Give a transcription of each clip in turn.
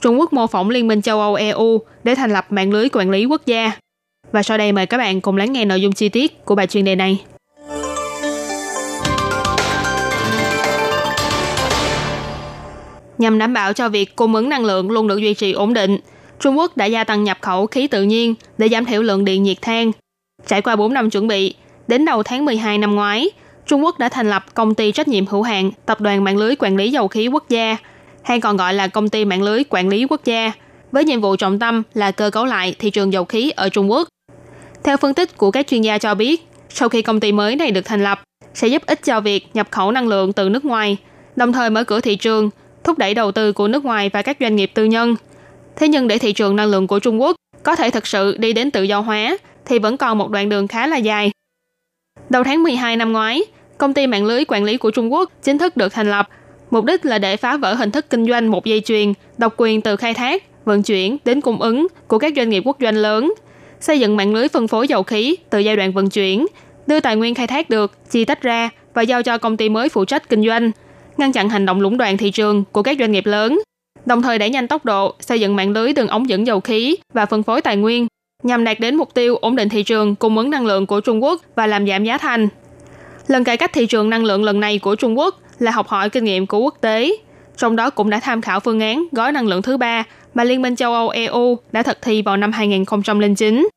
Trung Quốc mô phỏng Liên minh châu Âu EU để thành lập mạng lưới quản lý quốc gia. Và sau đây mời các bạn cùng lắng nghe nội dung chi tiết của bài chuyên đề này. Nhằm đảm bảo cho việc cung ứng năng lượng luôn được duy trì ổn định, Trung Quốc đã gia tăng nhập khẩu khí tự nhiên để giảm thiểu lượng điện nhiệt than. Trải qua 4 năm chuẩn bị, đến đầu tháng 12 năm ngoái, Trung Quốc đã thành lập công ty trách nhiệm hữu hạn Tập đoàn Mạng lưới Quản lý Dầu khí Quốc gia, hay còn gọi là Công ty Mạng lưới Quản lý Quốc gia, với nhiệm vụ trọng tâm là cơ cấu lại thị trường dầu khí ở Trung Quốc. Theo phân tích của các chuyên gia cho biết, sau khi công ty mới này được thành lập, sẽ giúp ích cho việc nhập khẩu năng lượng từ nước ngoài, đồng thời mở cửa thị trường, thúc đẩy đầu tư của nước ngoài và các doanh nghiệp tư nhân. Thế nhưng để thị trường năng lượng của Trung Quốc có thể thực sự đi đến tự do hóa, thì vẫn còn một đoạn đường khá là dài. Đầu tháng 12 năm ngoái, công ty mạng lưới quản lý của Trung Quốc chính thức được thành lập. Mục đích là để phá vỡ hình thức kinh doanh một dây chuyền, độc quyền từ khai thác, vận chuyển đến cung ứng của các doanh nghiệp quốc doanh lớn, xây dựng mạng lưới phân phối dầu khí từ giai đoạn vận chuyển, đưa tài nguyên khai thác được, chia tách ra và giao cho công ty mới phụ trách kinh doanh, ngăn chặn hành động lũng đoạn thị trường của các doanh nghiệp lớn, đồng thời đẩy nhanh tốc độ xây dựng mạng lưới đường ống dẫn dầu khí và phân phối tài nguyên nhằm đạt đến mục tiêu ổn định thị trường cung ứng năng lượng của Trung Quốc và làm giảm giá thành. Lần cải cách thị trường năng lượng lần này của Trung Quốc là học hỏi kinh nghiệm của quốc tế, trong đó cũng đã tham khảo phương án gói năng lượng thứ ba mà Liên minh châu Âu EU đã thực thi vào năm 2009.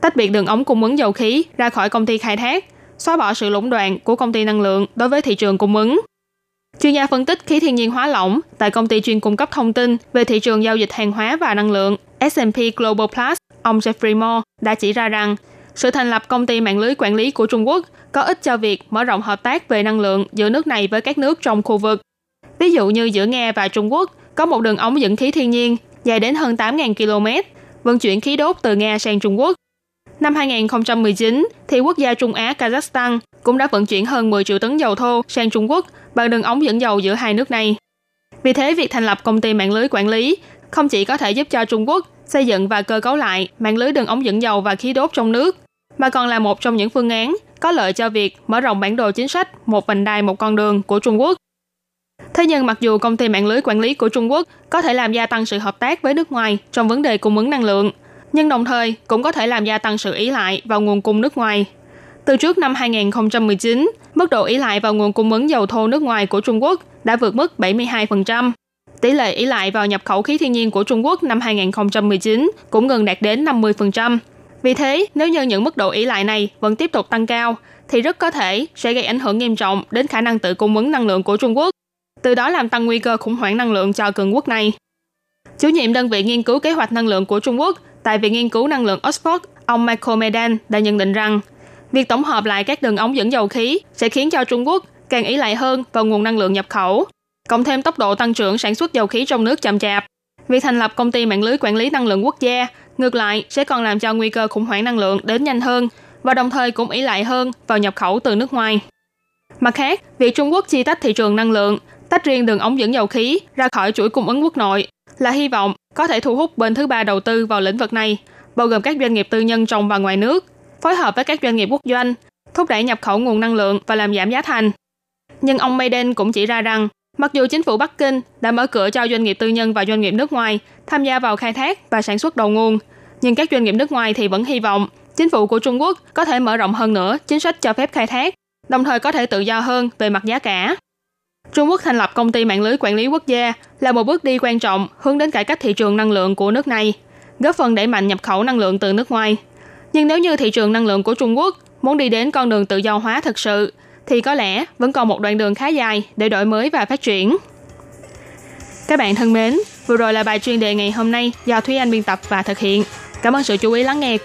Tách biệt đường ống cung ứng dầu khí ra khỏi công ty khai thác, xóa bỏ sự lũng đoạn của công ty năng lượng đối với thị trường cung ứng. Chuyên gia phân tích khí thiên nhiên hóa lỏng tại công ty chuyên cung cấp thông tin về thị trường giao dịch hàng hóa và năng lượng S&P Global Plus ông Jeffrey Moore đã chỉ ra rằng sự thành lập công ty mạng lưới quản lý của Trung Quốc có ích cho việc mở rộng hợp tác về năng lượng giữa nước này với các nước trong khu vực. Ví dụ như giữa Nga và Trung Quốc có một đường ống dẫn khí thiên nhiên dài đến hơn 8.000 km, vận chuyển khí đốt từ Nga sang Trung Quốc. Năm 2019, thì quốc gia Trung Á Kazakhstan cũng đã vận chuyển hơn 10 triệu tấn dầu thô sang Trung Quốc bằng đường ống dẫn dầu giữa hai nước này. Vì thế, việc thành lập công ty mạng lưới quản lý không chỉ có thể giúp cho Trung Quốc xây dựng và cơ cấu lại mạng lưới đường ống dẫn dầu và khí đốt trong nước, mà còn là một trong những phương án có lợi cho việc mở rộng bản đồ chính sách một vành đai một con đường của Trung Quốc. Thế nhưng mặc dù công ty mạng lưới quản lý của Trung Quốc có thể làm gia tăng sự hợp tác với nước ngoài trong vấn đề cung ứng năng lượng, nhưng đồng thời cũng có thể làm gia tăng sự ý lại vào nguồn cung nước ngoài. Từ trước năm 2019, mức độ ý lại vào nguồn cung ứng dầu thô nước ngoài của Trung Quốc đã vượt mức 72%, Tỷ lệ ý lại vào nhập khẩu khí thiên nhiên của Trung Quốc năm 2019 cũng gần đạt đến 50%. Vì thế, nếu như những mức độ ý lại này vẫn tiếp tục tăng cao, thì rất có thể sẽ gây ảnh hưởng nghiêm trọng đến khả năng tự cung ứng năng lượng của Trung Quốc, từ đó làm tăng nguy cơ khủng hoảng năng lượng cho cường quốc này. Chủ nhiệm đơn vị nghiên cứu kế hoạch năng lượng của Trung Quốc tại Viện Nghiên cứu Năng lượng Oxford, ông Michael Medan đã nhận định rằng, việc tổng hợp lại các đường ống dẫn dầu khí sẽ khiến cho Trung Quốc càng ý lại hơn vào nguồn năng lượng nhập khẩu, cộng thêm tốc độ tăng trưởng sản xuất dầu khí trong nước chậm chạp. Việc thành lập công ty mạng lưới quản lý năng lượng quốc gia, ngược lại sẽ còn làm cho nguy cơ khủng hoảng năng lượng đến nhanh hơn và đồng thời cũng ý lại hơn vào nhập khẩu từ nước ngoài. Mặt khác, việc Trung Quốc chia tách thị trường năng lượng, tách riêng đường ống dẫn dầu khí ra khỏi chuỗi cung ứng quốc nội là hy vọng có thể thu hút bên thứ ba đầu tư vào lĩnh vực này, bao gồm các doanh nghiệp tư nhân trong và ngoài nước, phối hợp với các doanh nghiệp quốc doanh, thúc đẩy nhập khẩu nguồn năng lượng và làm giảm giá thành. Nhưng ông Biden cũng chỉ ra rằng Mặc dù chính phủ Bắc Kinh đã mở cửa cho doanh nghiệp tư nhân và doanh nghiệp nước ngoài tham gia vào khai thác và sản xuất đầu nguồn, nhưng các doanh nghiệp nước ngoài thì vẫn hy vọng chính phủ của Trung Quốc có thể mở rộng hơn nữa chính sách cho phép khai thác, đồng thời có thể tự do hơn về mặt giá cả. Trung Quốc thành lập công ty mạng lưới quản lý quốc gia là một bước đi quan trọng hướng đến cải cách thị trường năng lượng của nước này, góp phần đẩy mạnh nhập khẩu năng lượng từ nước ngoài. Nhưng nếu như thị trường năng lượng của Trung Quốc muốn đi đến con đường tự do hóa thực sự thì có lẽ vẫn còn một đoạn đường khá dài để đổi mới và phát triển. Các bạn thân mến, vừa rồi là bài chuyên đề ngày hôm nay do Thúy Anh biên tập và thực hiện. Cảm ơn sự chú ý lắng nghe của